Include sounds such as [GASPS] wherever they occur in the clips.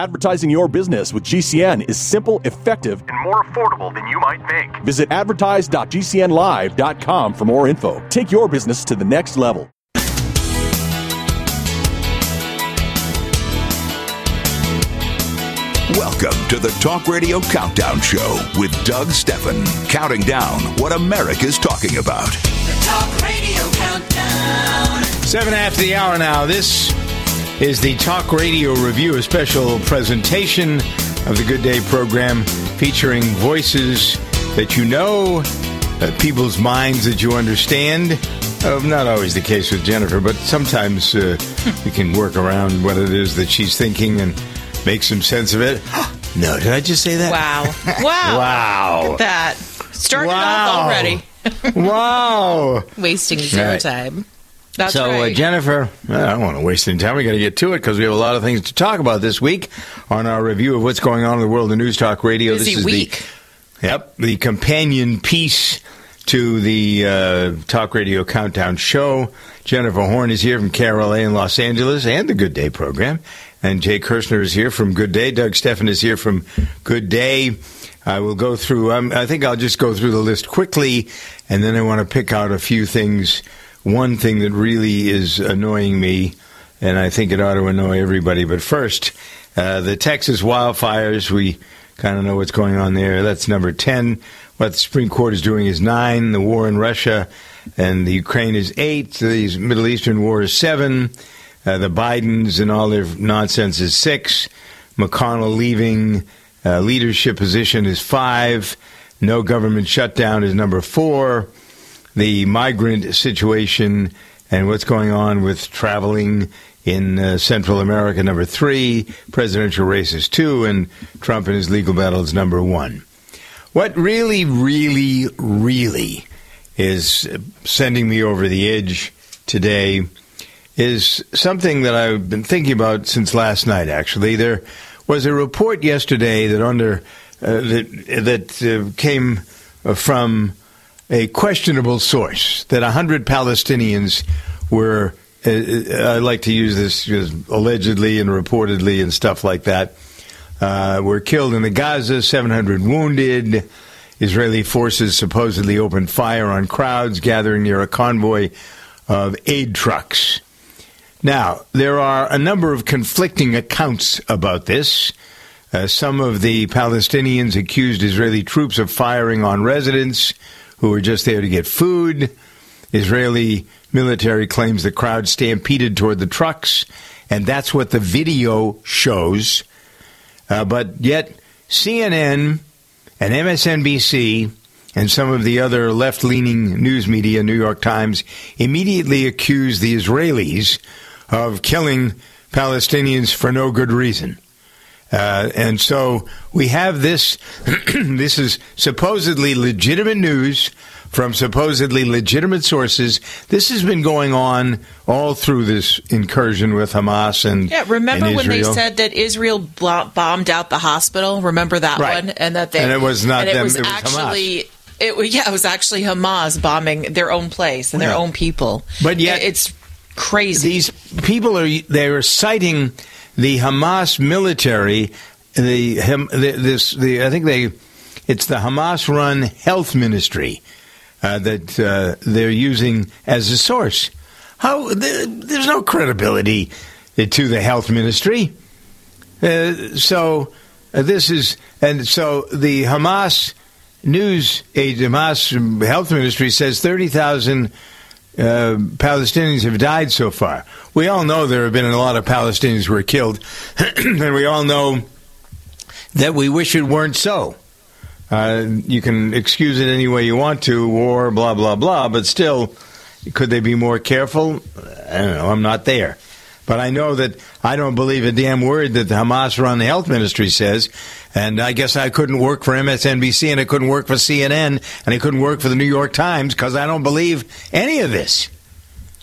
Advertising your business with GCN is simple, effective, and more affordable than you might think. Visit advertise.gcnlive.com for more info. Take your business to the next level. Welcome to the Talk Radio Countdown Show with Doug Stephan, counting down what America's talking about. The Talk Radio Countdown. Seven after the hour now. This is the Talk Radio Review, a special presentation of the Good Day program featuring voices that you know, uh, people's minds that you understand. Uh, not always the case with Jennifer, but sometimes uh, [LAUGHS] we can work around what it is that she's thinking and make some sense of it. [GASPS] no, did I just say that? Wow. [LAUGHS] Wow. Wow. Look at that. Starting Wow. off already. wow. [LAUGHS] Wasting zero Right. time. That's so, right. uh, Jennifer, I don't want to waste any time. We got to get to it because we have a lot of things to talk about this week on our review of what's going on in the world of News Talk Radio. Busy this is week. the yep the companion piece to the uh, Talk Radio Countdown show. Jennifer Horn is here from KRLA in Los Angeles and the Good Day program, and Jay Kirshner is here from Good Day. Doug Stephan is here from Good Day. I will go through. Um, I think I'll just go through the list quickly, and then I want to pick out a few things. One thing that really is annoying me, and I think it ought to annoy everybody. But first, uh, the Texas wildfires. We kind of know what's going on there. That's number ten. What the Supreme Court is doing is nine. The war in Russia and the Ukraine is eight. The Middle Eastern war is seven. Uh, the Bidens and all their nonsense is six. McConnell leaving uh, leadership position is five. No government shutdown is number four. The migrant situation and what's going on with traveling in uh, Central America, number three. Presidential race is two. And Trump and his legal battle is number one. What really, really, really is sending me over the edge today is something that I've been thinking about since last night. Actually, there was a report yesterday that under uh, that that uh, came from a questionable source that hundred Palestinians were. Uh, I like to use this allegedly and reportedly and stuff like that. Uh, were killed in the Gaza, 700 wounded. Israeli forces supposedly opened fire on crowds gathering near a convoy of aid trucks. Now, there are a number of conflicting accounts about this. Uh, some of the Palestinians accused Israeli troops of firing on residents who were just there to get food. Israeli military claims the crowd stampeded toward the trucks, and that's what the video shows. Uh, but yet, CNN and MSNBC and some of the other left leaning news media, New York Times, immediately accuse the Israelis of killing Palestinians for no good reason. Uh, and so we have this. [CLEARS THROAT] this is supposedly legitimate news from supposedly legitimate sources. This has been going on all through this incursion with Hamas and yeah, remember and when they said that Israel bombed out the hospital? Remember that Right. one? And that they And it was not and it them, was it was actually it was yeah, it was actually Hamas bombing their own place and their Yeah. own people. But yet- it's crazy. these people are they are citing the Hamas military, the, the this the I think they it's the Hamas run health ministry uh, that uh, they're using as a source. How there, there's no credibility to the health ministry. Uh, so uh, this is and so the Hamas news aid Hamas health ministry says thirty thousand uh, Palestinians have died so far. We all know there have been a lot of Palestinians who were killed, [CLEARS THROAT] and we all know that we wish it weren't so. Uh, you can excuse it any way you want to, war, blah, blah, blah, but still, could they be more careful? I don't know. I'm not there. But I know that I don't believe a damn word that the Hamas run health ministry says. And I guess I couldn't work for MSNBC and I couldn't work for CNN and I couldn't work for the New York Times because I don't believe any of this.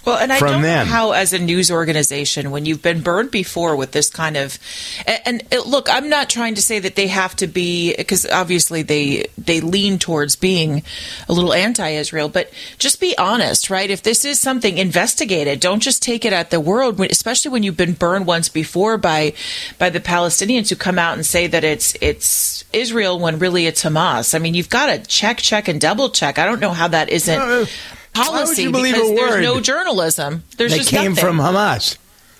Well, and I don't them. know how, as a news organization, when you've been burned before with this kind of, and, and it, look, I'm not trying to say that they have to be because obviously they they lean towards being a little anti-Israel, but just be honest, right? If this is something, investigate it. Don't just take it at the world, especially when you've been burned once before by by the Palestinians who come out and say that it's it's Israel when really it's Hamas. I mean, you've got to check, check, and double check. I don't know how that isn't. Uh, Policy you believe because there's no journalism. There's They just came nothing. from Hamas.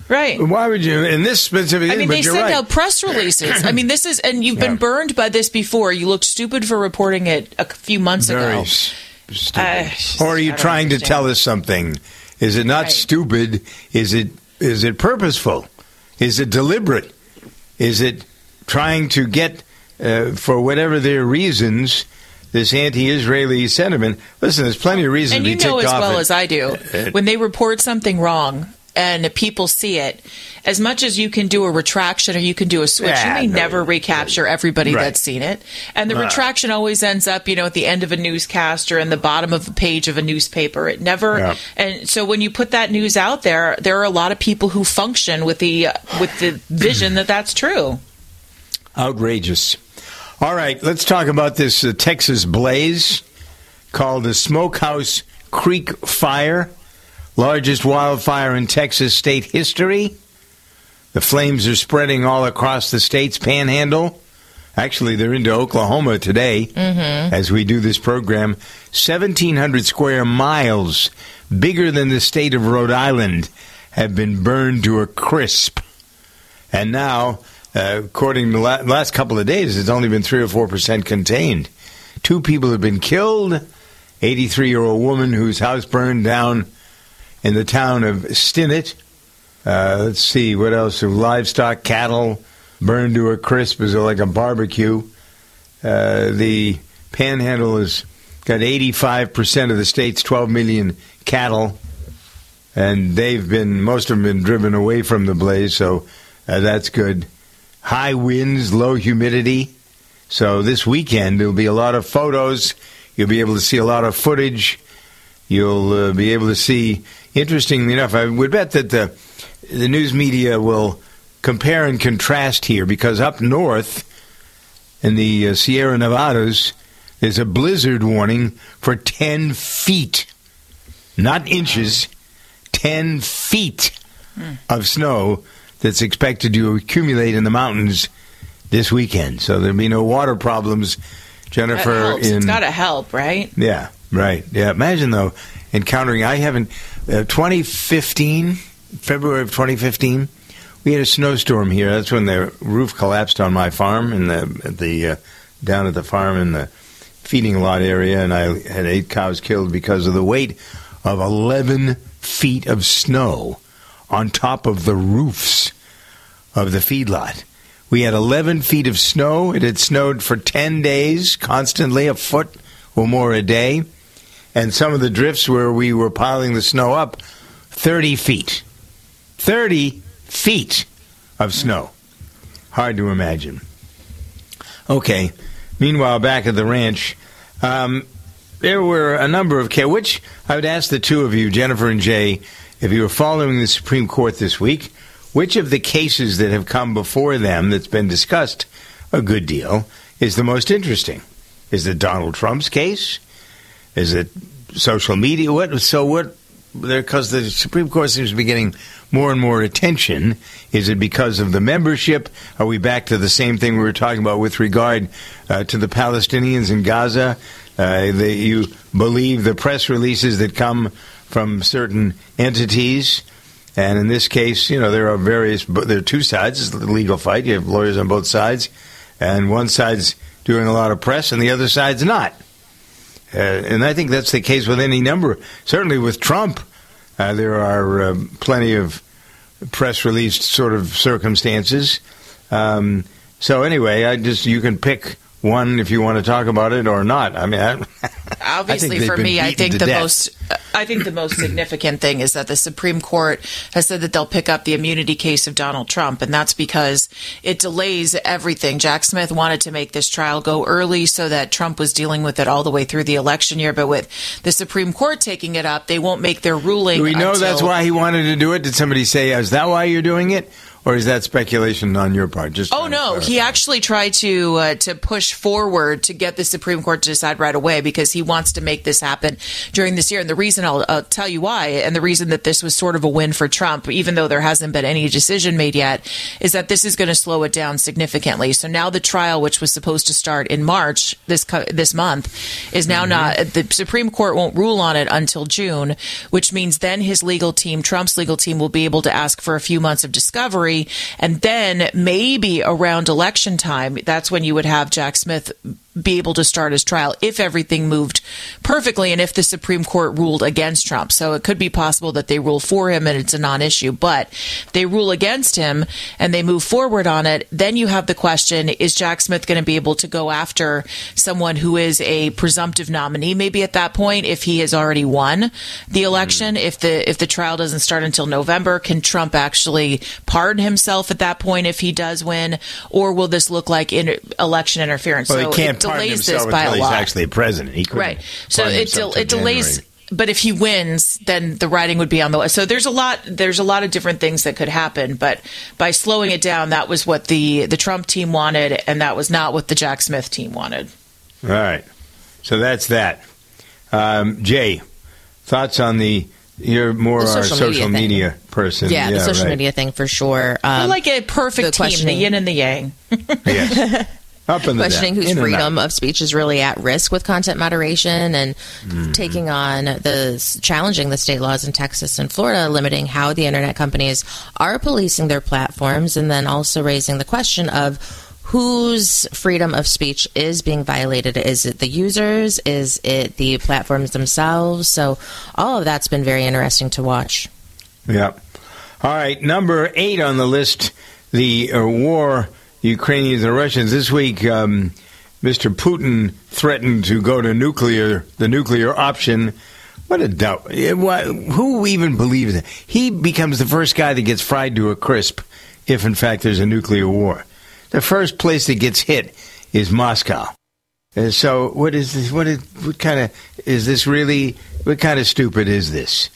right. Why would you? In this specific, I mean, they send right. out press releases. I mean, this is, and you've been Yeah. burned by this before. You looked stupid for reporting it a few months Very ago. Uh, or are you trying to tell us something? Is it not Right. stupid? Is it is it purposeful? Is it deliberate? Is it trying to get uh, for whatever their reasons this anti-Israeli sentiment? Listen, there's plenty of reasons to. And you know as well as I do, uh, when they report something wrong and people see it, as much as you can do a retraction or you can do a switch, Yeah, you may no, never recapture everybody Right. that's seen it. And the Right. retraction always ends up, you know, at the end of a newscast or in the bottom of a page of a newspaper. It never. Yeah. And so when you put that news out there, there are a lot of people who function with the uh, with the vision that that's true. Outrageous. All right, let's talk about this uh, Texas blaze called the Smokehouse Creek Fire, largest wildfire in Texas state history. The flames are spreading all across the state's panhandle. Actually, they're into Oklahoma today as we do this program. 1,700 square miles, bigger than the state of Rhode Island, have been burned to a crisp. And now, uh, according to the la- last couple of days, it's only been 3 or 4% contained. Two people have been killed. 83 year old woman whose house burned down in the town of Stinnett. Uh, let's see, what else? Livestock, cattle burned to a crisp as like a barbecue. Uh, the panhandle has got 85% of the state's 12 million cattle, and they've been, most of them been driven away from the blaze, so uh, that's good. High winds, low humidity. So this weekend, there'll be a lot of photos. You'll be able to see a lot of footage. You'll uh, be able to see, interestingly enough, I would bet that the, the news media will compare and contrast here because up north in the uh, Sierra Nevadas, there's a blizzard warning for 10 feet, not inches, 10 feet of snow that's expected to accumulate in the mountains this weekend. So there'll be no water problems, Jennifer. In it's got to help, right? yeah, right. Yeah, imagine though encountering. I haven't. Uh, 2015, February of 2015, we had a snowstorm here. That's when the roof collapsed on my farm in the the uh, down at the farm in the feeding lot area, and I had eight cows killed because of the weight of 11 feet of snow on top of the roofs of the feedlot. We had 11 feet of snow. It had snowed for 10 days, constantly, a foot or more a day. And some of the drifts where we were piling the snow up, 30 feet. 30 feet of snow. Hard to imagine. Okay. Meanwhile, back at the ranch, um, there were a number of ca- which I would ask the two of you, Jennifer and Jay, if you were following the Supreme Court this week, which of the cases that have come before them that's been discussed a good deal is the most interesting? Is it Donald Trump's case? Is it social media? What? So what? Because the Supreme Court seems to be getting more and more attention. Is it because of the membership? Are we back to the same thing we were talking about with regard uh, to the Palestinians in Gaza? Uh, that you believe the press releases that come from certain entities? And in this case, you know, there are various, there are two sides. It's a legal fight. You have lawyers on both sides. And one side's doing a lot of press and the other side's not. Uh, and I think that's the case with any number. Certainly with Trump, uh, there are uh, plenty of press released sort of circumstances. Um, so anyway, I just you can pick one if you want to talk about it or not. I mean, I, [LAUGHS] Obviously, they've for me, I think the death. most I think the most significant thing is that the Supreme Court has said that they'll pick up the immunity case of Donald Trump, and that's because it delays everything. Jack Smith wanted to make this trial go early so that Trump was dealing with it all the way through the election year, but with the Supreme Court taking it up, they won't make their ruling. Do we know until- that's why he wanted to do it? Did somebody say, is that why you're doing it? Or is that speculation on your part? Just Oh no, he actually tried to uh, to push forward to get the Supreme Court to decide right away because he wants to make this happen during this year. And the reason I'll, I'll tell you why, and the reason that this was sort of a win for Trump, even though there hasn't been any decision made yet, is that this is going to slow it down significantly. So now the trial, which was supposed to start in March this co- this month, is now not. The Supreme Court won't rule on it until June, which means then his legal team, Trump's legal team, will be able to ask for a few months of discovery, and then maybe around election time, that's when you would have Jack Smith be able to start his trial if everything moved perfectly and if the Supreme Court ruled against Trump. So it could be possible that they rule for him and it's a non issue, but they rule against him and they move forward on it. Then you have the question is Jack Smith going to be able to go after someone who is a presumptive nominee maybe at that point if he has already won the mm-hmm. election? If the if the trial doesn't start until November, can Trump actually pardon himself at that point if he does win? Or will this look like in, election interference? Well, so he can't delays this by until a he's lot. actually president. He couldn't Right. So it del- it delays. But if he wins, then the writing would be on the. So there's a lot. There's a lot of different things that could happen. But by slowing it down, that was what the the Trump team wanted, and that was not what the Jack Smith team wanted. All right. So that's that. Um, Jay, thoughts on the. You're more The our social social media media, person. Yeah, the social right. media thing for sure. Um, like a the perfect team, the yin and the yang. Yes. [LAUGHS] Up and the questioning down, whose in freedom of speech is really at risk with content moderation and Mm-hmm. taking on the challenging the state laws in Texas and Florida limiting how the internet companies are policing their platforms and then also raising the question of whose freedom of speech is being violated is it the users is it the platforms themselves so all of that's been very interesting to watch Yeah. All right. Number eight on the list the uh, war, Ukrainians and Russians. This week, um, Mr. Putin threatened to go to nuclear, the nuclear option. What a doubt. Eh, Who even believes it? He becomes the first guy that gets fried to a crisp if, in fact, there's a nuclear war. The first place that gets hit is Moscow. Uh, so, what is this? What, is, what kind of is this really? What kind of stupid is this?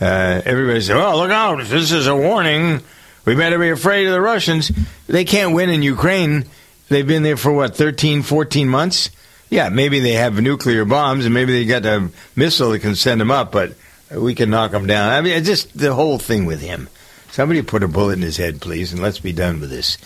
Uh, everybody says, "Well, look out! This is a warning. We better be afraid of the Russians. They can't win in Ukraine. They've been there for what 13, 14 months. Yeah, maybe they have nuclear bombs, and maybe they got a missile that can send them up, but we can knock them down. I mean, just the whole thing with him. Somebody put a bullet in his head, please, and let's be done with this.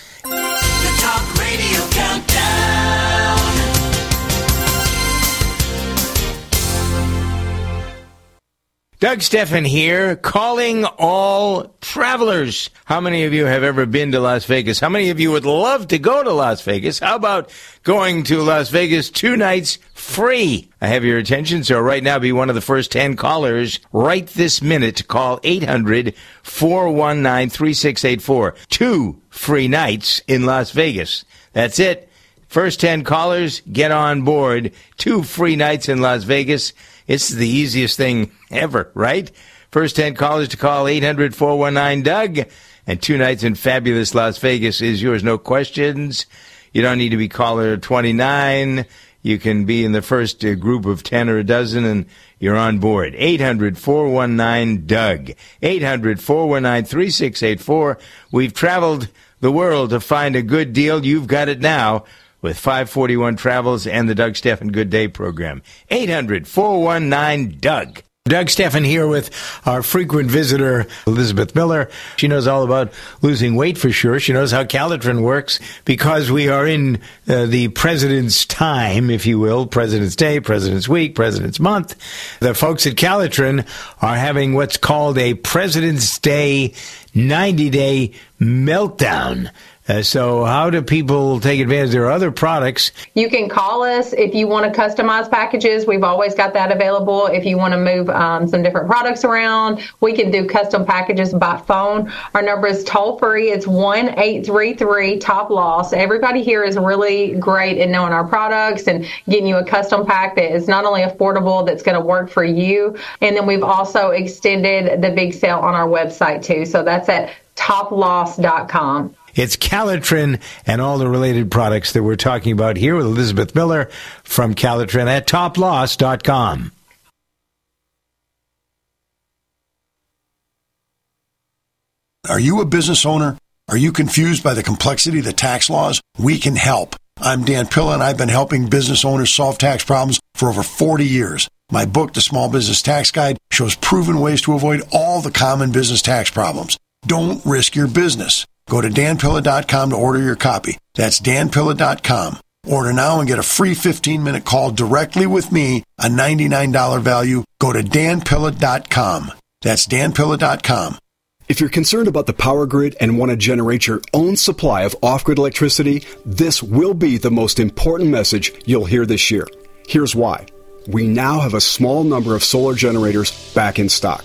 Doug Stephan here, calling all travelers. How many of you have ever been to Las Vegas? How many of you would love to go to Las Vegas? How about going to Las Vegas two nights free? I have your attention, so right now be one of the first 10 callers right this minute. Call 800 419 3684. Two free nights in Las Vegas. That's it. First 10 callers, get on board. Two free nights in Las Vegas. It's the easiest thing ever, right? First 10 callers to call 800 419 Doug. And two nights in fabulous Las Vegas is yours. No questions. You don't need to be caller 29. You can be in the first uh, group of 10 or a dozen and you're on board. 800 419 Doug. 800 419 3684. We've traveled the world to find a good deal. You've got it now with 541 Travels and the Doug Stephan Good Day program. 800 419 Doug. Doug Stephan here with our frequent visitor, Elizabeth Miller. She knows all about losing weight for sure. She knows how Calitrin works because we are in uh, the President's time, if you will, President's Day, President's Week, President's Month. The folks at Calitrin are having what's called a President's Day 90 day meltdown. Uh, so, how do people take advantage? There are other products. You can call us if you want to customize packages. We've always got that available. If you want to move um, some different products around, we can do custom packages by phone. Our number is toll free. It's one eight three three top loss. Everybody here is really great in knowing our products and getting you a custom pack that is not only affordable, that's going to work for you. And then we've also extended the big sale on our website too. So that's at toploss.com. It's Calitrin and all the related products that we're talking about here with Elizabeth Miller from Calitrin at toploss.com. Are you a business owner? Are you confused by the complexity of the tax laws? We can help. I'm Dan Pilla, and I've been helping business owners solve tax problems for over 40 years. My book, The Small Business Tax Guide, shows proven ways to avoid all the common business tax problems. Don't risk your business. Go to danpilla.com to order your copy. That's danpilla.com. Order now and get a free 15 minute call directly with me, a $99 value. Go to danpilla.com. That's danpilla.com. If you're concerned about the power grid and want to generate your own supply of off grid electricity, this will be the most important message you'll hear this year. Here's why. We now have a small number of solar generators back in stock.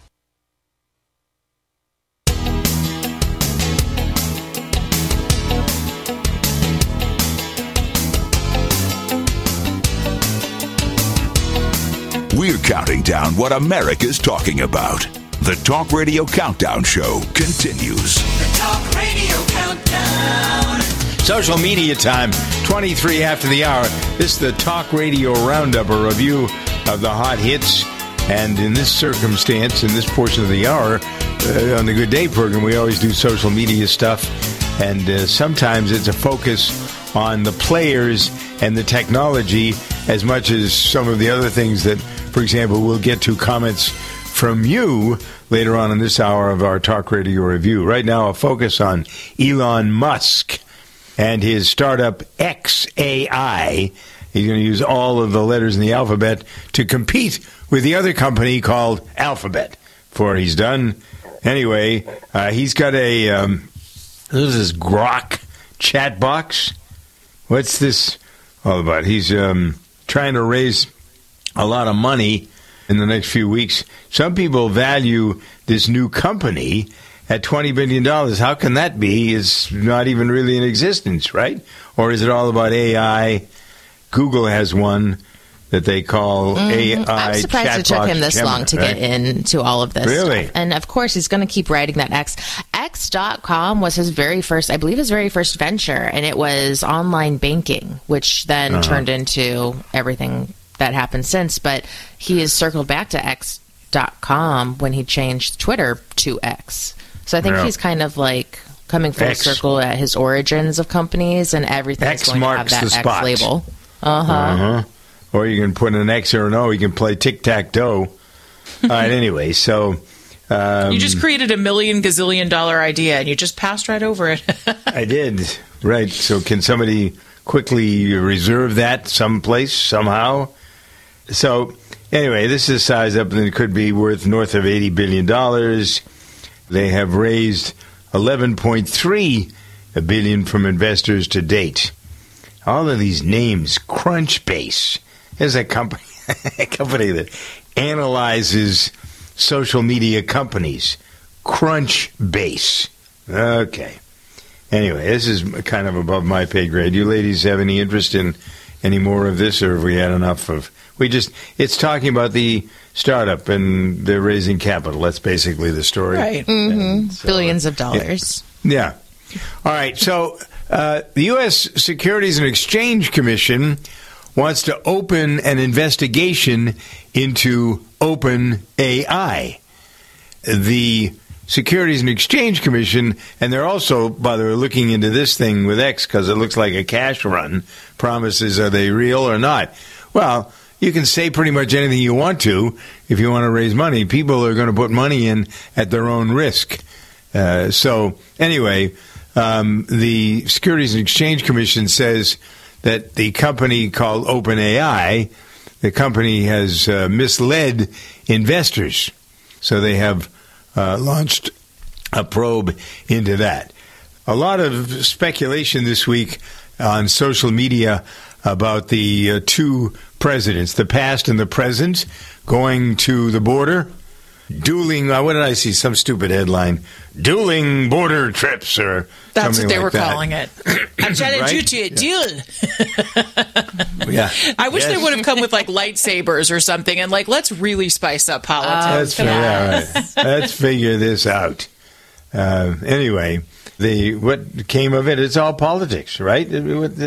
Counting down what America's talking about. The Talk Radio Countdown Show continues. The Talk Radio Countdown. Social media time, 23 after the hour. This is the Talk Radio Roundup, a review of the hot hits. And in this circumstance, in this portion of the hour, uh, on the Good Day program, we always do social media stuff. And uh, sometimes it's a focus on the players and the technology as much as some of the other things that, for example, we'll get to comments from you later on in this hour of our Talk Radio review. Right now, a focus on Elon Musk and his startup XAI. He's going to use all of the letters in the alphabet to compete with the other company called Alphabet. For he's done. Anyway, uh, he's got a. Um, this is Grok chat box. What's this all about? He's um, trying to raise a lot of money in the next few weeks. Some people value this new company at $20 billion. How can that be? It's not even really in existence, right? Or is it all about AI? Google has one that they call AI. Mm-hmm. I'm surprised it took him this Gemini, long to right? get into all of this. Really? stuff. And of course, he's going to keep writing that X. X.com was his very first, I believe, his very first venture, and it was online banking, which then Uh-huh. turned into everything that happened since. But he has circled back to X.com when he changed Twitter to X. So I think Yeah. he's kind of like coming full X. circle at his origins of companies, and everything. X going to have marks that the X spot. label. Uh huh. Uh-huh. Or you can put an X or an O. You can play tic tac toe. [LAUGHS] All right. Anyway, so um, You just created a million gazillion dollar idea and you just passed right over it. [LAUGHS] I did right. So can somebody quickly reserve that someplace somehow? So anyway, this is a size up, and it could be worth north of eighty billion dollars. They have raised eleven point three a billion from investors to date. All of these names, Crunchbase is a company, [LAUGHS] a company that analyzes social media companies. Crunchbase. Okay. Anyway, this is kind of above my pay grade. You ladies have any interest in any more of this, or have we had enough of? We just it's talking about the startup and they're raising capital. That's basically the story. Right. hmm so- Billions of dollars. Yeah. All right. So uh, the U.S. Securities and Exchange Commission wants to open an investigation into Open AI. The Securities and Exchange Commission, and they're also, by the way, looking into this thing with X because it looks like a cash run. Promises are they real or not? Well, you can say pretty much anything you want to if you want to raise money. People are going to put money in at their own risk. Uh, so anyway, um, the Securities and Exchange Commission says that the company called OpenAI, the company has uh, misled investors. So they have uh, launched a probe into that. A lot of speculation this week on social media about the uh, two presidents, the past and the present, going to the border, dueling. Uh, what did I see? Some stupid headline: "Dueling border trips," or That's what they like were that. calling it. [COUGHS] I'm trying to Right? do to a deal. Yeah, I wish they would have come with like lightsabers or something and like let's really spice up politics. That's fair. Yeah, right. Let's figure this out. Uh, anyway, the what came of it? It's all politics, right? What the, you look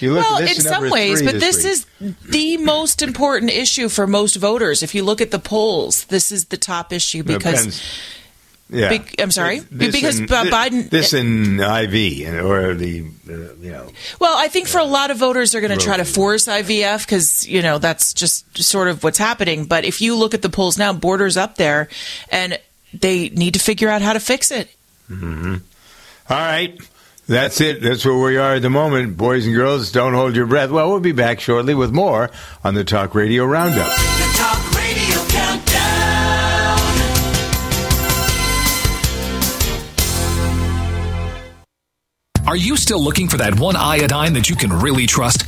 well, in some ways, but this week. is the most important issue for most voters. If you look at the polls, this is the top issue because Yeah, Bec- I'm sorry? This Because and- uh, Biden- This in IV or the uh, you know Well, I think for a lot of voters, they're going to try to force IVF because you know that's just sort of what's happening. But if you look at the polls now, borders up there, and they need to figure out how to fix it. Hmm. All right. That's it. That's where we are at the moment. Boys and girls, don't hold your breath. Well, we'll be back shortly with more on the Talk Radio Roundup. The Talk Radio Countdown. Are you still looking for that one iodine that you can really trust?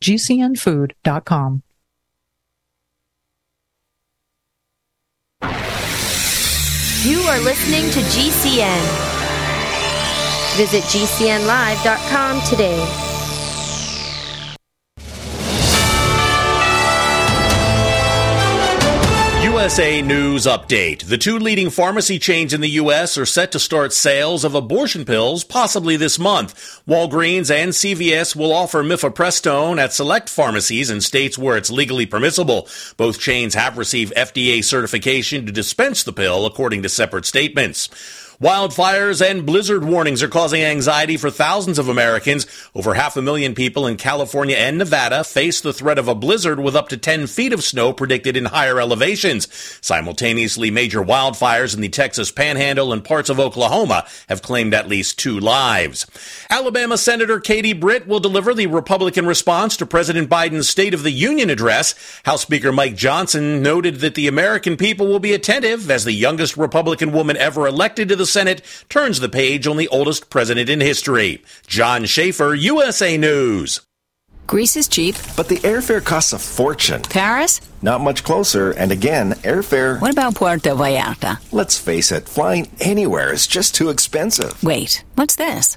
gcnfood.com. You are listening to GCN. Visit GCNlive.com today. USA News Update. The two leading pharmacy chains in the U.S. are set to start sales of abortion pills possibly this month. Walgreens and CVS will offer mifepristone at select pharmacies in states where it's legally permissible. Both chains have received FDA certification to dispense the pill, according to separate statements. Wildfires and blizzard warnings are causing anxiety for thousands of Americans. Over half a million people in California and Nevada face the threat of a blizzard with up to 10 feet of snow predicted in higher elevations. Simultaneously, major wildfires in the Texas Panhandle and parts of Oklahoma have claimed at least two lives. Alabama Senator Katie Britt will deliver the Republican response to President Biden's State of the Union address. House Speaker Mike Johnson noted that the American people will be attentive as the youngest Republican woman ever elected to the Senate turns the page on the oldest president in history. John Schaefer, USA News. Greece is cheap. But the airfare costs a fortune. Paris? Not much closer, and again, airfare. What about Puerto Vallarta? Let's face it, flying anywhere is just too expensive. Wait, what's this?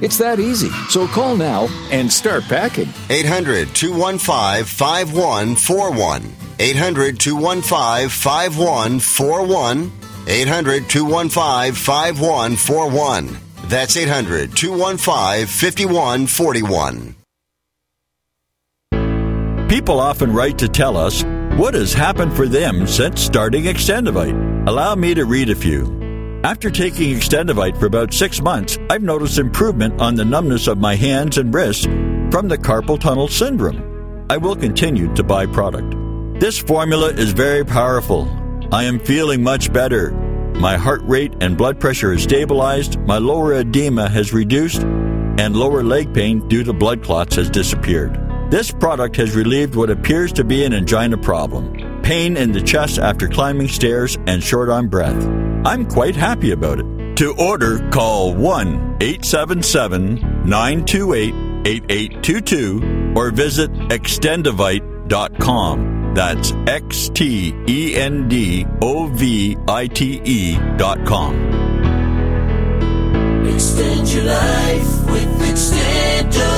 It's that easy. So call now and start packing. 800 215 5141. 800 215 5141. 800 215 5141. That's 800 215 5141. People often write to tell us what has happened for them since starting Extendovite. Allow me to read a few. After taking Extendovite for about six months, I've noticed improvement on the numbness of my hands and wrists from the carpal tunnel syndrome. I will continue to buy product. This formula is very powerful. I am feeling much better. My heart rate and blood pressure is stabilized, my lower edema has reduced, and lower leg pain due to blood clots has disappeared. This product has relieved what appears to be an angina problem, pain in the chest after climbing stairs, and short on breath. I'm quite happy about it. To order, call 1 877 928 8822 or visit extendovite.com. That's X T N D O V I T dot com. Extend your life with Extendovite.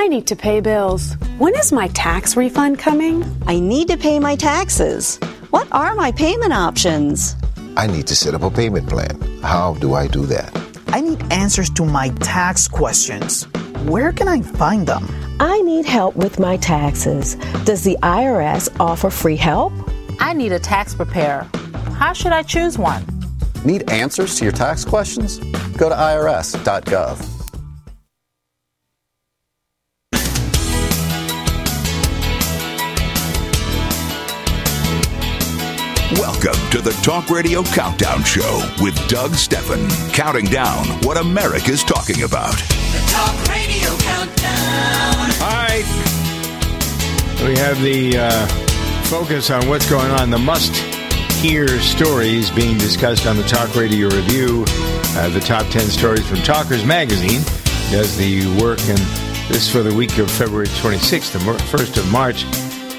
I need to pay bills. When is my tax refund coming? I need to pay my taxes. What are my payment options? I need to set up a payment plan. How do I do that? I need answers to my tax questions. Where can I find them? I need help with my taxes. Does the IRS offer free help? I need a tax preparer. How should I choose one? Need answers to your tax questions? Go to irs.gov. to the Talk Radio Countdown Show with Doug Stephan, counting down what America's talking about. The Talk Radio Countdown. All right. We have the uh, focus on what's going on. The must hear stories being discussed on the Talk Radio Review. Uh, the top 10 stories from Talkers Magazine does the work, and this for the week of February 26th, the 1st of March.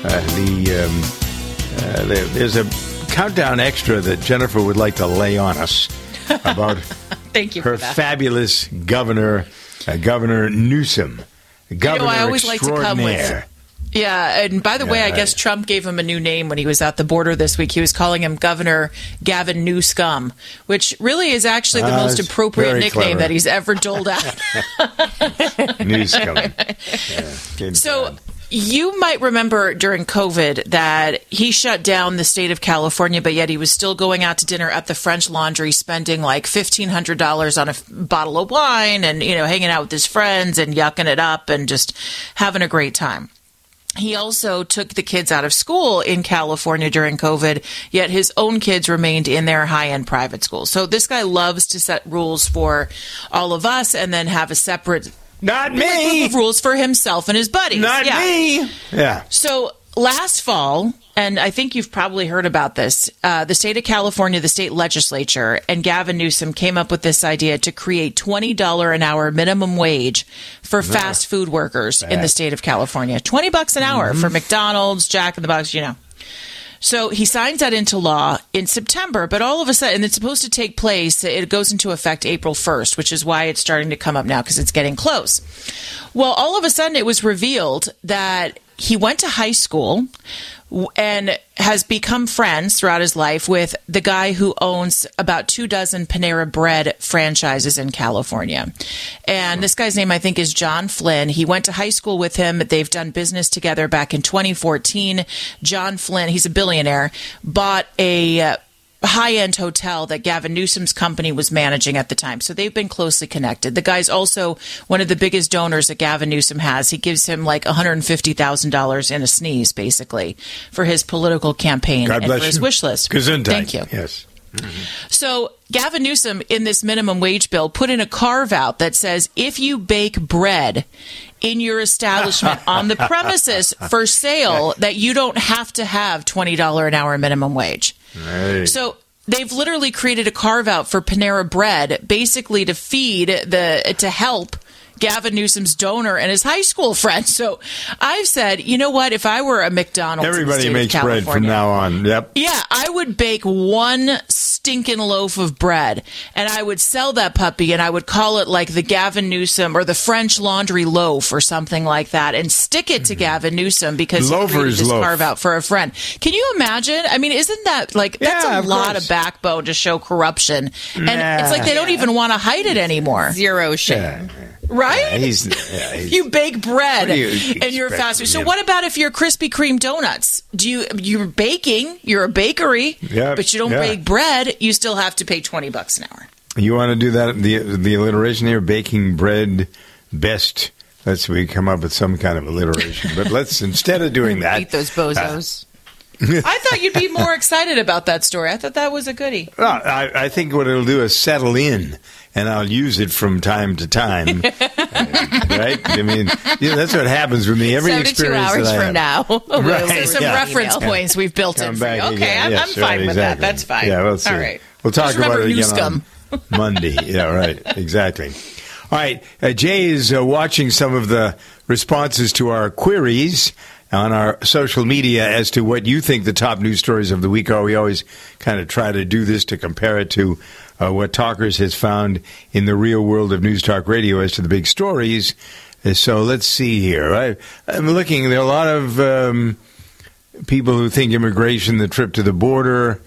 Uh, the, um, uh, there, There's a countdown extra that Jennifer would like to lay on us [LAUGHS] about Thank you her fabulous governor, uh, Governor Newsom. Governor you know, I always like to come with. Yeah, and by the way, I Yeah. guess Trump gave him a new name when he was at the border this week. He was calling him Governor Gavin Newscum, which really is actually the Ah, most appropriate nickname clever. that he's ever doled out. [LAUGHS] [LAUGHS] News coming. Yeah, So. You might remember during COVID that he shut down the state of California, but yet he was still going out to dinner at the French Laundry, spending like fifteen hundred dollars on a f- bottle of wine, and you know, hanging out with his friends and yucking it up, and just having a great time. He also took the kids out of school in California during COVID, yet his own kids remained in their high end private schools. So this guy loves to set rules for all of us and then have a separate not me rules for himself and his buddies. Not Yeah. me. Yeah. So last fall, and I think you've probably heard about this, uh, the state of California, the state legislature, and Gavin Newsom came up with this idea to create $20 an hour minimum wage for fast food workers in the state of California. 20 bucks an hour Mm-hmm. for McDonald's, Jack in the Box, you know. So he signs that into law in September, but all of a sudden it's supposed to take place. It goes into effect April 1st, which is why it's starting to come up now because it's getting close. Well, all of a sudden it was revealed that he went to high school and has become friends throughout his life with the guy who owns about two dozen Panera Bread franchises in California. And this guy's name, I think, is John Flynn. He went to high school with him. They've done business together back in 2014. John Flynn, he's a billionaire, bought a uh, high end hotel that Gavin Newsom's company was managing at the time. So they've been closely connected. The guy's also one of the biggest donors that Gavin Newsom has. He gives him like $150,000 in a sneeze, basically, for his political campaign God and bless for his you. wish list. Gesundheit. Thank you. Yes. So Gavin Newsom in this minimum wage bill put in a carve out that says if you bake bread in your establishment [LAUGHS] on the premises for sale that you don't have to have $20 an hour minimum wage. Hey. So they've literally created a carve out for Panera Bread, basically to feed the to help Gavin Newsom's donor and his high school friend. So I've said, you know what? If I were a McDonald's, in the Everybody state of makes bread from now on. Yep. yeah, I would bake one stinking loaf of bread and I would sell that puppy and I would call it like the Gavin Newsom or the French laundry loaf or something like that and stick it to mm-hmm. Gavin Newsom because he Loafer's created this loaf. carve out for a friend. Can you imagine? I mean, isn't that like that's Yeah, a of lot course. of backbone to show corruption? And Nah. it's like they don't even want to hide it anymore. Zero shame. Right? He's, yeah, [LAUGHS] he's You bake bread you and you're expect fast food. So him? what about if you're Krispy Kreme donuts? Do you you're baking? You're a bakery, Yeah, but you don't yeah. bake bread. You still have to pay twenty bucks an hour. You want to do that? The the alliteration here, baking bread best. Let's we come up with some kind of alliteration. But [LAUGHS] let's instead of doing that, Eat those bozos. Uh, I thought you'd be [LAUGHS] more excited about that story. I thought that was a goodie. Well, I, I think what it'll do is settle in, and I'll use it from time to time. [LAUGHS] right? I mean, yeah, that's what happens with me. Every 72 experience hours that I from have. now. Right, So some yeah. reference Email. points we've built in Come for you. back Okay, again. I'm, Yes, I'm fine right, with that. That's fine. Yeah, we'll see. All right. We'll talk Just about it again scum. on Monday. [LAUGHS] Yeah, right. Exactly. All right. Uh, Jay is uh, watching some of the responses to our queries on our social media as to what you think the top news stories of the week are. We always kind of try to do this to compare it to uh, what Talkers has found in the real world of News Talk Radio as to the big stories. Uh, So let's see here. I, I'm looking. There are a lot of um, people who think immigration, the trip to the border.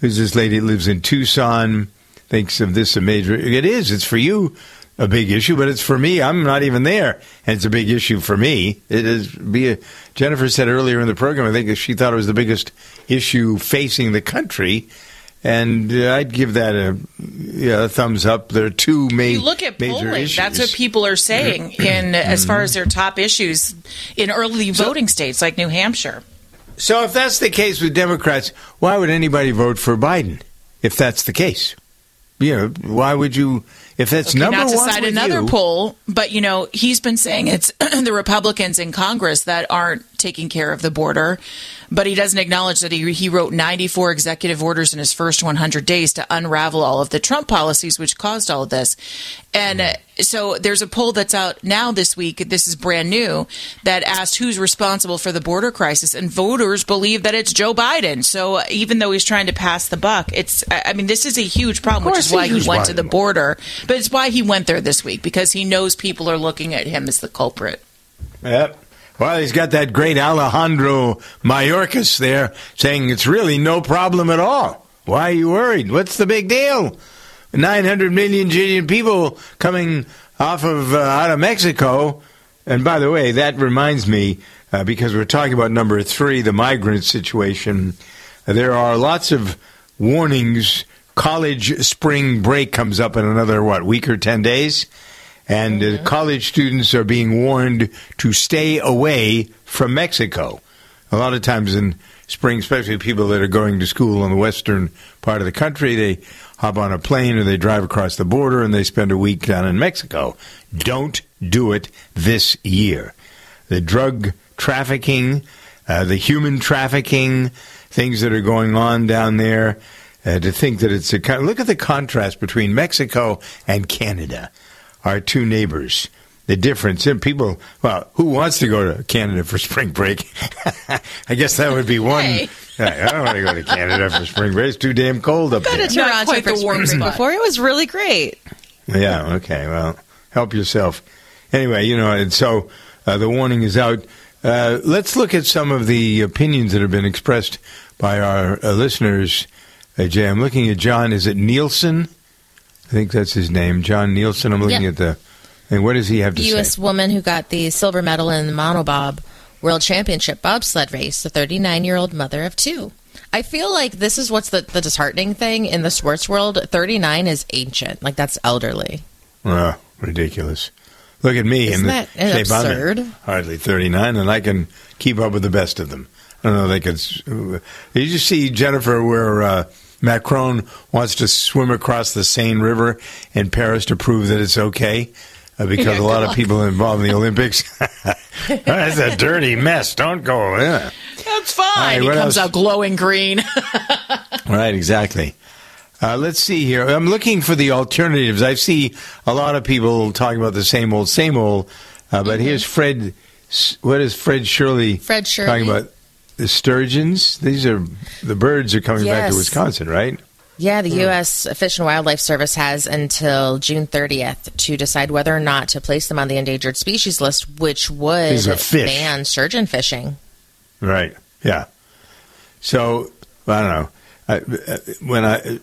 Who's this lady that lives in Tucson? Thinks of this a major. It is. It's for you a big issue, but it's for me. I'm not even there, and it's a big issue for me. It is. Be a, Jennifer said earlier in the program. I think she thought it was the biggest issue facing the country, and uh, I'd give that a, yeah, a thumbs up. There are two ma- You look at major polling. issues. That's what people are saying [CLEARS THROAT] in as far as their top issues in early voting states like New Hampshire. So if that's the case with Democrats, why would anybody vote for Biden? If that's the case, you know, why would you? If it's Okay, number not to one cite another you- poll, but you know he's been saying it's [CLEARS THROAT] the Republicans in Congress that aren't taking care of the border. But he doesn't acknowledge that he he wrote 94 executive orders in his first 100 days to unravel all of the Trump policies, which caused all of this. And uh, so there's a poll that's out now this week. This is brand new that asked who's responsible for the border crisis, and voters believe that it's Joe Biden. So uh, even though he's trying to pass the buck, it's I mean this is a huge problem, which is why he went to the border. But it's why he went there this week because he knows people are looking at him as the culprit. Yep. Well, he's got that great Alejandro Mayorkas there saying it's really no problem at all. Why are you worried? What's the big deal? 900 million jillion people coming off of uh, out of Mexico. And by the way, that reminds me, uh, because we're talking about number three, the migrant situation. There are lots of warnings. College spring break comes up in another, what, week or 10 days? And uh, college students are being warned to stay away from Mexico. A lot of times in spring, especially people that are going to school in the western part of the country, they hop on a plane or they drive across the border and they spend a week down in Mexico. Don't do it this year. The drug trafficking, uh, the human trafficking, things that are going on down there. Uh, to think that it's a con- look at the contrast between Mexico and Canada, our two neighbors. The difference in people. Well, who wants to go to Canada for spring break? [LAUGHS] I guess that would be one. Hey. [LAUGHS] I don't want to go to Canada for spring break. It's too damn cold up Been there. to Toronto quite for the warm spring break spot. before. It was really great. Yeah. Okay. Well, help yourself. Anyway, you know, and so uh, the warning is out. Uh, let's look at some of the opinions that have been expressed by our uh, listeners. Uh, Jay, I'm looking at John. Is it Nielsen? I think that's his name, John Nielsen. I'm looking at the. And what does he have to U.S. say? U.S. woman who got the silver medal in the monobob world championship bobsled race, the 39 year old mother of two. I feel like this is what's the, the disheartening thing in the sports world. 39 is ancient, like that's elderly. Oh, ridiculous. Look at me Isn't that absurd? Hardly 39, and I can keep up with the best of them. I don't know. They could. Did you just see Jennifer where uh, Macron wants to swim across the Seine River in Paris to prove that it's okay? Uh, [LAUGHS] because Yeah, a lot good of people involved in the Olympics. [LAUGHS] That's a dirty mess. Don't go. Yeah. That's fine. Right, he comes else? out glowing green. [LAUGHS] Right, exactly. Uh, let's see here. I'm looking for the alternatives. I see a lot of people talking about the same old, same old. Uh, but here's Fred. What is Fred Shirley? Mm-hmm. Fred Shirley. talking about the sturgeons. These are the birds are coming back to Wisconsin, right? Yeah, the U.S. Fish and Wildlife Service has until June 30th to decide whether or not to place them on the endangered species list, which would These are fish. ban sturgeon fishing. Right. Yeah. So I don't know. I, uh, when I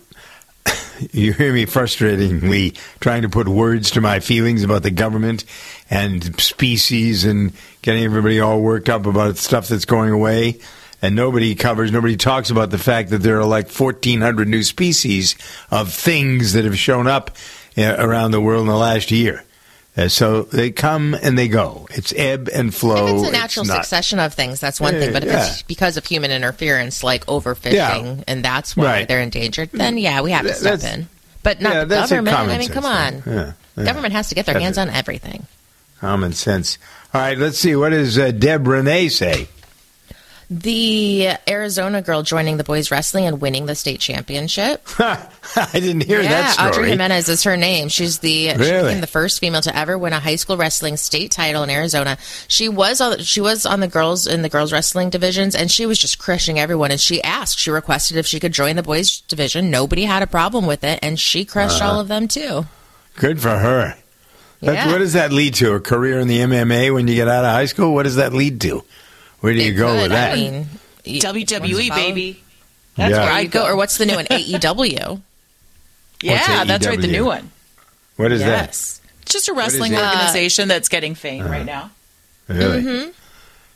[LAUGHS] you hear me frustratingly trying to put words to my feelings about the government and species and getting everybody all worked up about stuff that's going away. And nobody covers, nobody talks about the fact that there are like 1,400 new species of things that have shown up uh, around the world in the last year. Uh, so they come and they go. It's ebb and flow. If it's a natural not- succession of things, that's one thing. But if Yeah. it's because of human interference, like overfishing, Yeah. and that's why Right. they're endangered, then yeah, we have to step that's- in. But not Yeah, the government. I mean, come on. Government has to get their That's hands it. on everything. Common sense. All right, let's see. What does uh, Deb Renee say? The Arizona girl joining the boys wrestling and winning the state championship. [LAUGHS] I didn't hear yeah, that story. Audrey Jimenez is her name. She's the she Really? became the first female to ever win a high school wrestling state title in Arizona. She was on, she was on the girls in the girls wrestling divisions, and she was just crushing everyone. And she asked, she requested if she could join the boys division. Nobody had a problem with it, and she crushed Uh-huh. all of them too. Good for her. That- Yeah. what does that lead to? A career in the MMA when you get out of high school? What does that lead to? Where do you go Could, with I that? mean, WWE, baby. That's Yeah. where I you go. go. Or what's the new one? [LAUGHS] AEW. Yeah, that's right. The new one. What is yes. It's just a wrestling it? organization that's getting fame Uh-huh. right now. Really? Mm-hmm.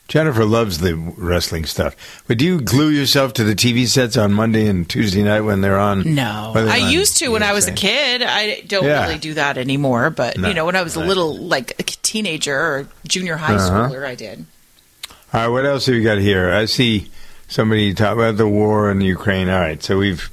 Jennifer loves the wrestling stuff. But do you glue yourself to the TV sets on Monday and Tuesday night when they're on? No, they're I on used to when I was a kid. I don't Yeah. really do that anymore. But No. you know, when I was a little like a teenager or junior high Uh-huh. schooler, I did. All right, what else have you got here? I see somebody talk about the war in Ukraine. All right, so we've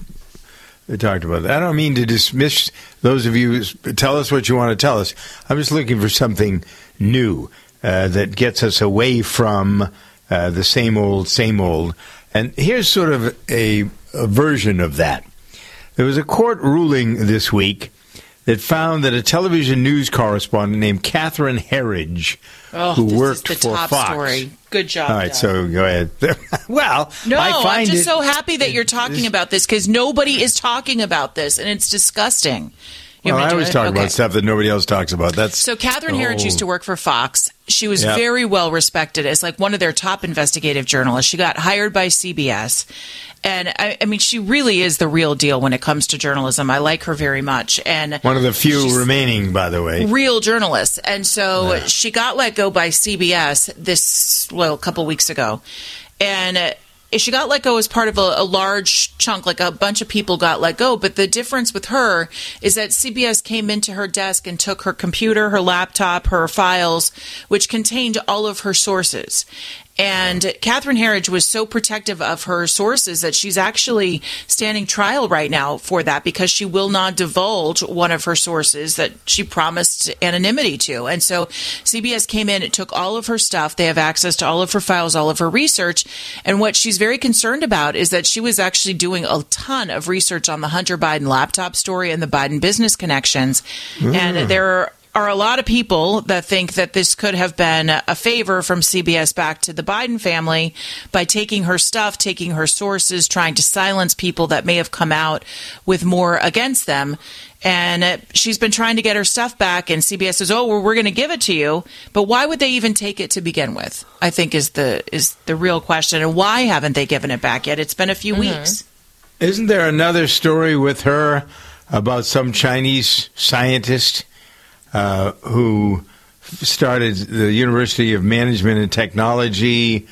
we talked about that. I don't mean to dismiss those of you. Tell us what you want to tell us. I'm just looking for something new uh, that gets us away from uh, the same old, same old. And here's sort of a, a version of that. There was a court ruling this week that found that a television news correspondent named Catherine Herridge, Oh, who worked for top Fox, story. Good job. all right, Doug. so go ahead. [LAUGHS] well, No, I find I'm just it, so happy that you're talking about this because nobody is talking about this, and it's disgusting. Well, oh, I always talk Okay. about stuff that nobody else talks about. That's So Catherine the Herridge used to work for Fox. She was Yeah. very well respected as like one of their top investigative journalists. She got hired by CBS. And I, I mean, she really is the real deal when it comes to journalism. I like her very much. And one of the few remaining, by the way. real journalists. And so she got let go by CBS this well a couple weeks ago, and. Uh, she got let go as part of a, a large chunk, like a bunch of people got let go. But the difference with her is that CBS came into her desk and took her computer, her laptop, her files, which contained all of her sources. And Catherine Herridge was so protective of her sources that she's actually standing trial right now for that because she will not divulge one of her sources that she promised anonymity to. And so CBS came in, it took all of her stuff. They have access to all of her files, all of her research. And what she's very concerned about is that she was actually doing a ton of research on the Hunter Biden laptop story and the Biden business connections. And Mm. there are a lot of people that think that this could have been a favor from CBS back to the Biden family by taking her stuff, taking her sources, trying to silence people that may have come out with more against them. And uh, she's been trying to get her stuff back, and CBS says, "Oh, well, we're going to give it to you." But why would they even take it to begin with? I think is the is the real question. And why haven't they given it back yet? It's been a few weeks. Isn't there another story with her about some Chinese scientist uh, who started the University of Management and Technology?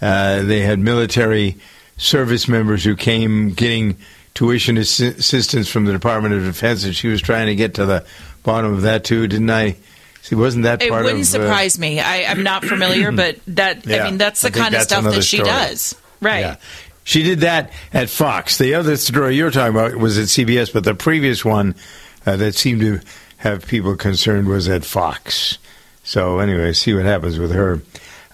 Uh, they had military service members who came getting tuition assi- assistance from the Department of Defense, and she was trying to get to the bottom of that too. Didn't I? See, wasn't that It part wouldn't of? uh, surprise me. I, I'm not familiar, [CLEARS THROAT] but that Yeah, I mean, that's the I kind of stuff that she story. does, right? Yeah. She did that at Fox. The other story you were talking about was at CBS, but the previous one uh, that seemed to have people concerned was at Fox. So, anyway, see what happens with her.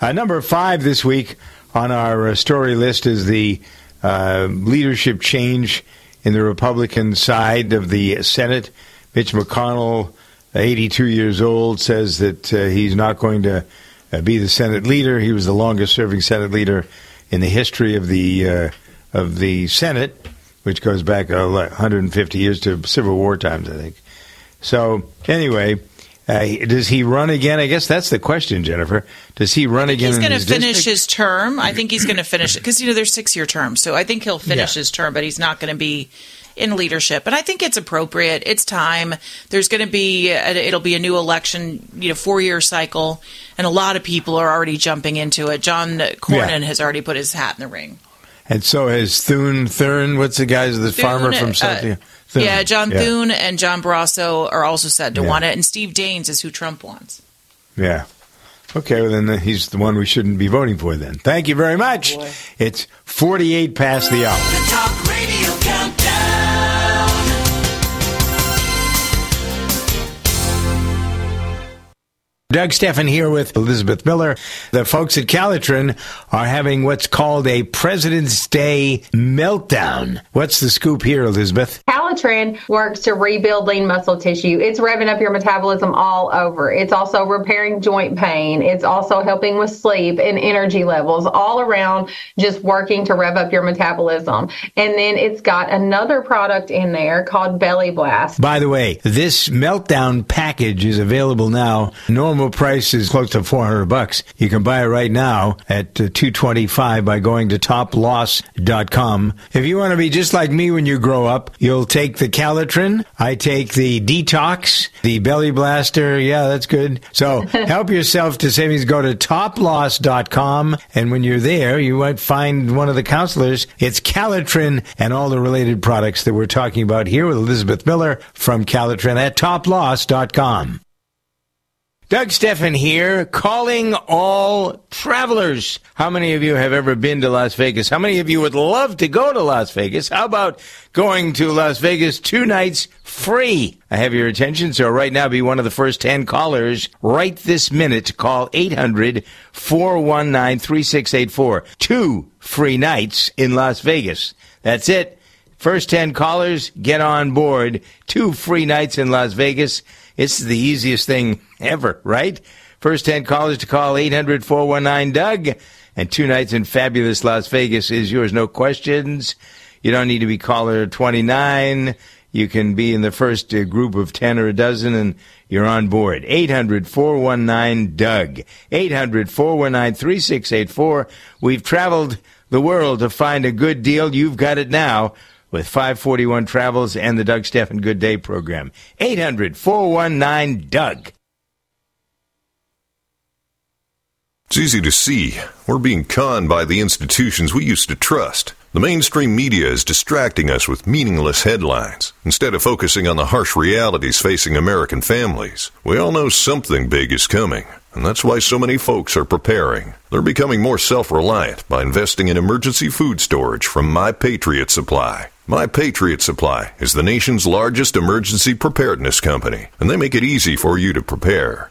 Uh, number five this week on our uh, story list is the uh, leadership change in the Republican side of the Senate. Mitch McConnell, 82 years old, says that uh, he's not going to uh, be the Senate leader. He was the longest serving Senate leader in the history of the uh, of the Senate, which goes back uh, 150 years to Civil War times, I think. So anyway, uh, does he run again? I guess that's the question, Jennifer. Does he run again? He's going to finish district? his term. I think he's going to finish it because you know there's six year terms, so I think he'll finish Yeah. his term, but he's not going to be in leadership. And I think it's appropriate. It's time. There's going to be a, it'll be a new election, you know, four year cycle, and a lot of people are already jumping into it. John Cornyn has already put his hat in the ring. And so has Thune Thurn. What's the guy's the farmer Thune, from uh, South? Thune. Yeah, John Yeah. Thune and John Barrasso are also said to Yeah. want it, and Steve Daines is who Trump wants. Yeah. Okay, well then he's the one we shouldn't be voting for. Then thank you very much. Oh, it's forty-eight past the hour. Talk Radio Countdown. Doug Stephan here with Elizabeth Miller. The folks at Calitrin are having what's called a President's Day meltdown. What's the scoop here, Elizabeth? Calitrin works to rebuild lean muscle tissue. It's revving up your metabolism all over. It's also repairing joint pain. It's also helping with sleep and energy levels, all around just working to rev up your metabolism. And then it's got another product in there called Belly Blast. By the way, this meltdown package is available now. Normal price is close to 400 bucks. You can buy it right now at uh, 225 by going to toploss.com. If you want to be just like me when you grow up, you'll take the Calitrin. I take the Detox, the Belly Blaster. Yeah, that's good. So [LAUGHS] help yourself to savings. Go to toploss.com. And when you're there, you might find one of the counselors. It's Calitrin and all the related products that we're talking about here with Elizabeth Miller from Calitrin at toploss.com. Doug Stephan here, calling all travelers. How many of you have ever been to Las Vegas? How many of you would love to go to Las Vegas? How about going to Las Vegas two nights free? I have your attention, so right now be one of the first 10 callers right this minute to call 800 419 3684. Two free nights in Las Vegas. That's it. First 10 callers, get on board. Two free nights in Las Vegas. It's the easiest thing ever, right? First 10 callers to call 800 419 Doug. And two nights in fabulous Las Vegas is yours. No questions. You don't need to be caller 29. you can be in the first uh, group of 10 or a dozen and you're on board. 800 419 Doug. 800 419 3684. We've traveled the world to find a good deal. You've got it now with 541 Travels and the Doug Stephan Good Day program. 800 419 Doug. It's easy to see. We're being conned by the institutions we used to trust. The mainstream media is distracting us with meaningless headlines instead of focusing on the harsh realities facing American families. We all know something big is coming, and that's why so many folks are preparing. They're becoming more self reliant by investing in emergency food storage from My Patriot Supply. My Patriot Supply is the nation's largest emergency preparedness company, and they make it easy for you to prepare.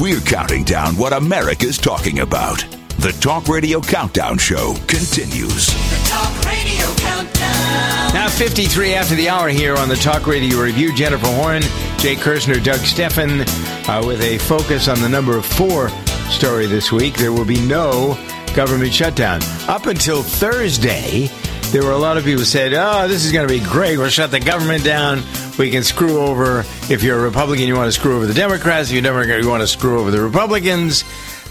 We're counting down what America's talking about. The Talk Radio Countdown Show continues. The Talk Radio Countdown. Now 53 after the hour here on the Talk Radio Review. Jennifer Horn, Jay Kirshner, Doug Stephan, uh, with a focus on the number four story this week. There will be no government shutdown. Up until Thursday, there were a lot of people who said, oh, this is going to be great. We'll shut the government down. We can screw over, if you're a Republican, you want to screw over the Democrats. If you're Democrat, you want to screw over the Republicans.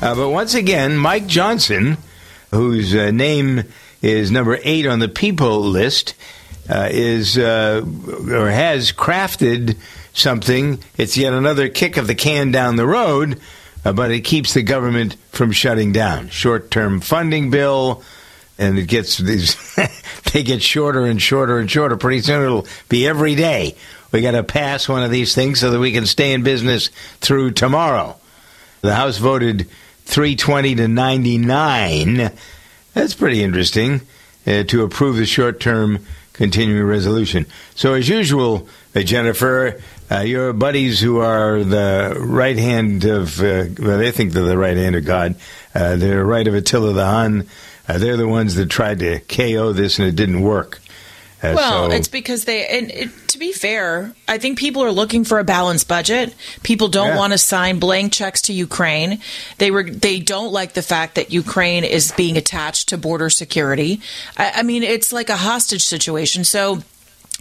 Uh, but once again, Mike Johnson, whose uh, name is number eight on the people list, uh, is uh, or has crafted something. It's yet another kick of the can down the road, uh, but it keeps the government from shutting down. Short-term funding bill, and it gets these. [LAUGHS] they get shorter and shorter and shorter. Pretty soon it'll be every day. We got to pass one of these things so that we can stay in business through tomorrow. The House voted 320 to 99. That's pretty interesting uh, to approve the short term continuing resolution. So, as usual, uh, Jennifer, uh, your buddies who are the right hand of, uh, well, they think they're the right hand of God. Uh, they're right of Attila the Hun. Uh, they're the ones that tried to KO this and it didn't work. Uh, well, so- it's because they and it, to be fair, I think people are looking for a balanced budget. People don't Yeah. want to sign blank checks to Ukraine. They were they don't like the fact that Ukraine is being attached to border security. I, I mean, it's like a hostage situation. So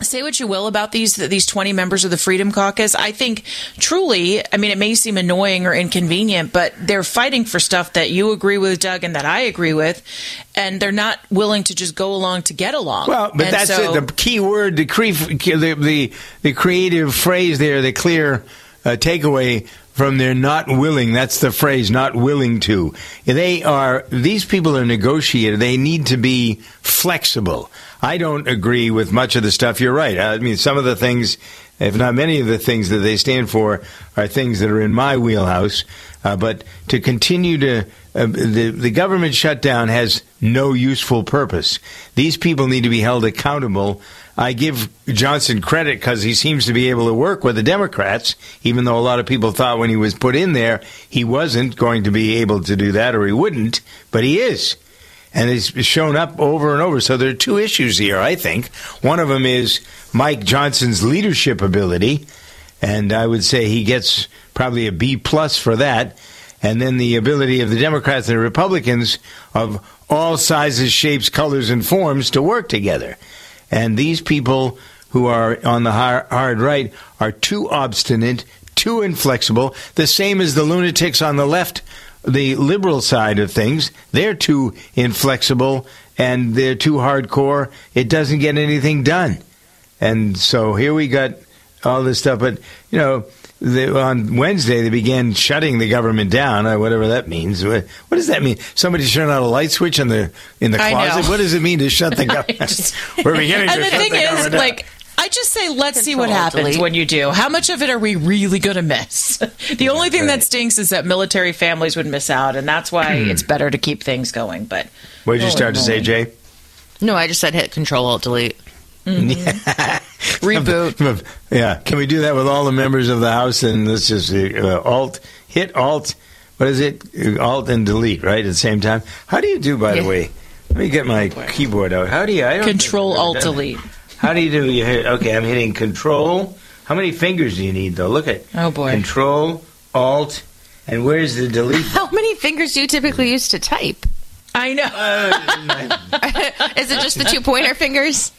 say what you will about these these 20 members of the freedom caucus i think truly i mean it may seem annoying or inconvenient but they're fighting for stuff that you agree with doug and that i agree with and they're not willing to just go along to get along Well, but And that's so- it. The key word, the, cre- the the the creative phrase there, the clear uh, takeaway from their not willing. That's the phrase, not willing to. They are these people are negotiated. They need to be flexible. I don't agree with much of the stuff. You're right. I mean, some of the things, if not many of the things that they stand for, are things that are in my wheelhouse. Uh, but to continue to uh, the the government shutdown has no useful purpose. These people need to be held accountable. I give Johnson credit because he seems to be able to work with the Democrats, even though a lot of people thought when he was put in there he wasn't going to be able to do that or he wouldn't, but he is. And it's shown up over and over. So there are two issues here, I think. One of them is Mike Johnson's leadership ability, and I would say he gets probably a B plus for that. And then the ability of the Democrats and the Republicans of all sizes, shapes, colors, and forms to work together. And these people who are on the hard right are too obstinate, too inflexible, the same as the lunatics on the left, the liberal side of things. They're too inflexible and they're too hardcore. It doesn't get anything done. And so here we got all this stuff. But, you know, the, on Wednesday they began shutting the government down, or whatever that means. What, what does that mean? Somebody turned out a light switch in the in the I know. closet. What does it mean to shut the [LAUGHS] government? We're beginning and to the shut thing the is, government down. Like, I just say, let's see what happens delete. when you do. How much of it are we really going to miss? [LAUGHS] the only thing that stinks is that military families would miss out, and that's why it's better to keep things going. But what did you start to say. Jay? No, I just said hit Control Alt Delete. [LAUGHS] Reboot. [LAUGHS] yeah, can we do that with all the members of the House? And let's just uh, alt, hit alt. What is it? Uh, Alt and delete, right? At the same time. How do you do, by the way? Let me get my keyboard out. How do you? I don't Control Alt Delete. that. Delete. How do you do? You hit, okay, I'm hitting Control. How many fingers do you need, though? Look at Oh boy. Control Alt, and where's the delete? How many fingers do you typically use to type? I know. Uh, [LAUGHS] is it just the two pointer fingers?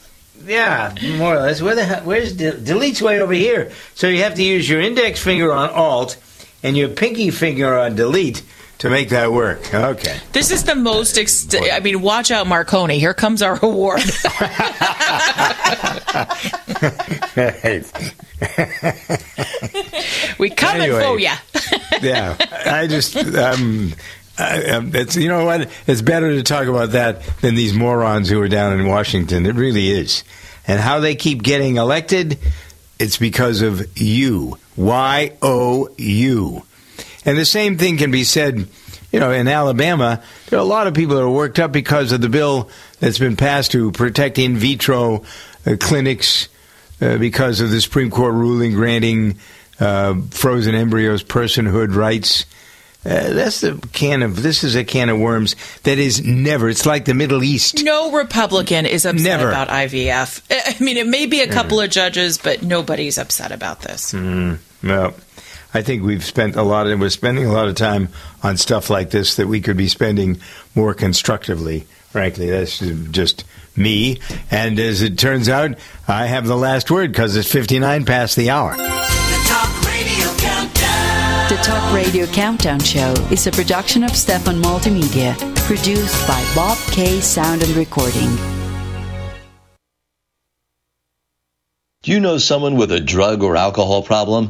Yeah, more or less. Where the hell, where's de- delete's way over here? So you have to use your index finger on Alt and your pinky finger on Delete to make that work. Okay. This is the most. Ex- I mean, watch out, Marconi. Here comes our award. [LAUGHS] we coming Anyway. for [LAUGHS] ya. yeah, I just um, I, um, it's you know what? It's better to talk about that than these morons who are down in Washington. It really is, and how they keep getting elected. It's because of you, Y O U, and the same thing can be said. You know, in Alabama, there are a lot of people that are worked up because of the bill that's been passed to protect in vitro uh, clinics uh, because of the Supreme Court ruling granting uh, frozen embryos personhood rights. Uh, that's the can of. This is a can of worms that is never. It's like the Middle East. No Republican is upset Never. about IVF. I mean, it may be a couple of judges, but nobody's upset about this. Mm, well, I think we've spent a lot of. We're spending a lot of time on stuff like this that we could be spending more constructively. Frankly, that's just me. And as it turns out, I have the last word because it's fifty nine past the hour. The Talk Radio Countdown. The Talk Radio Countdown Show is a production of Stephan Multimedia, produced by Bob K Sound and Recording. Do you know someone with a drug or alcohol problem?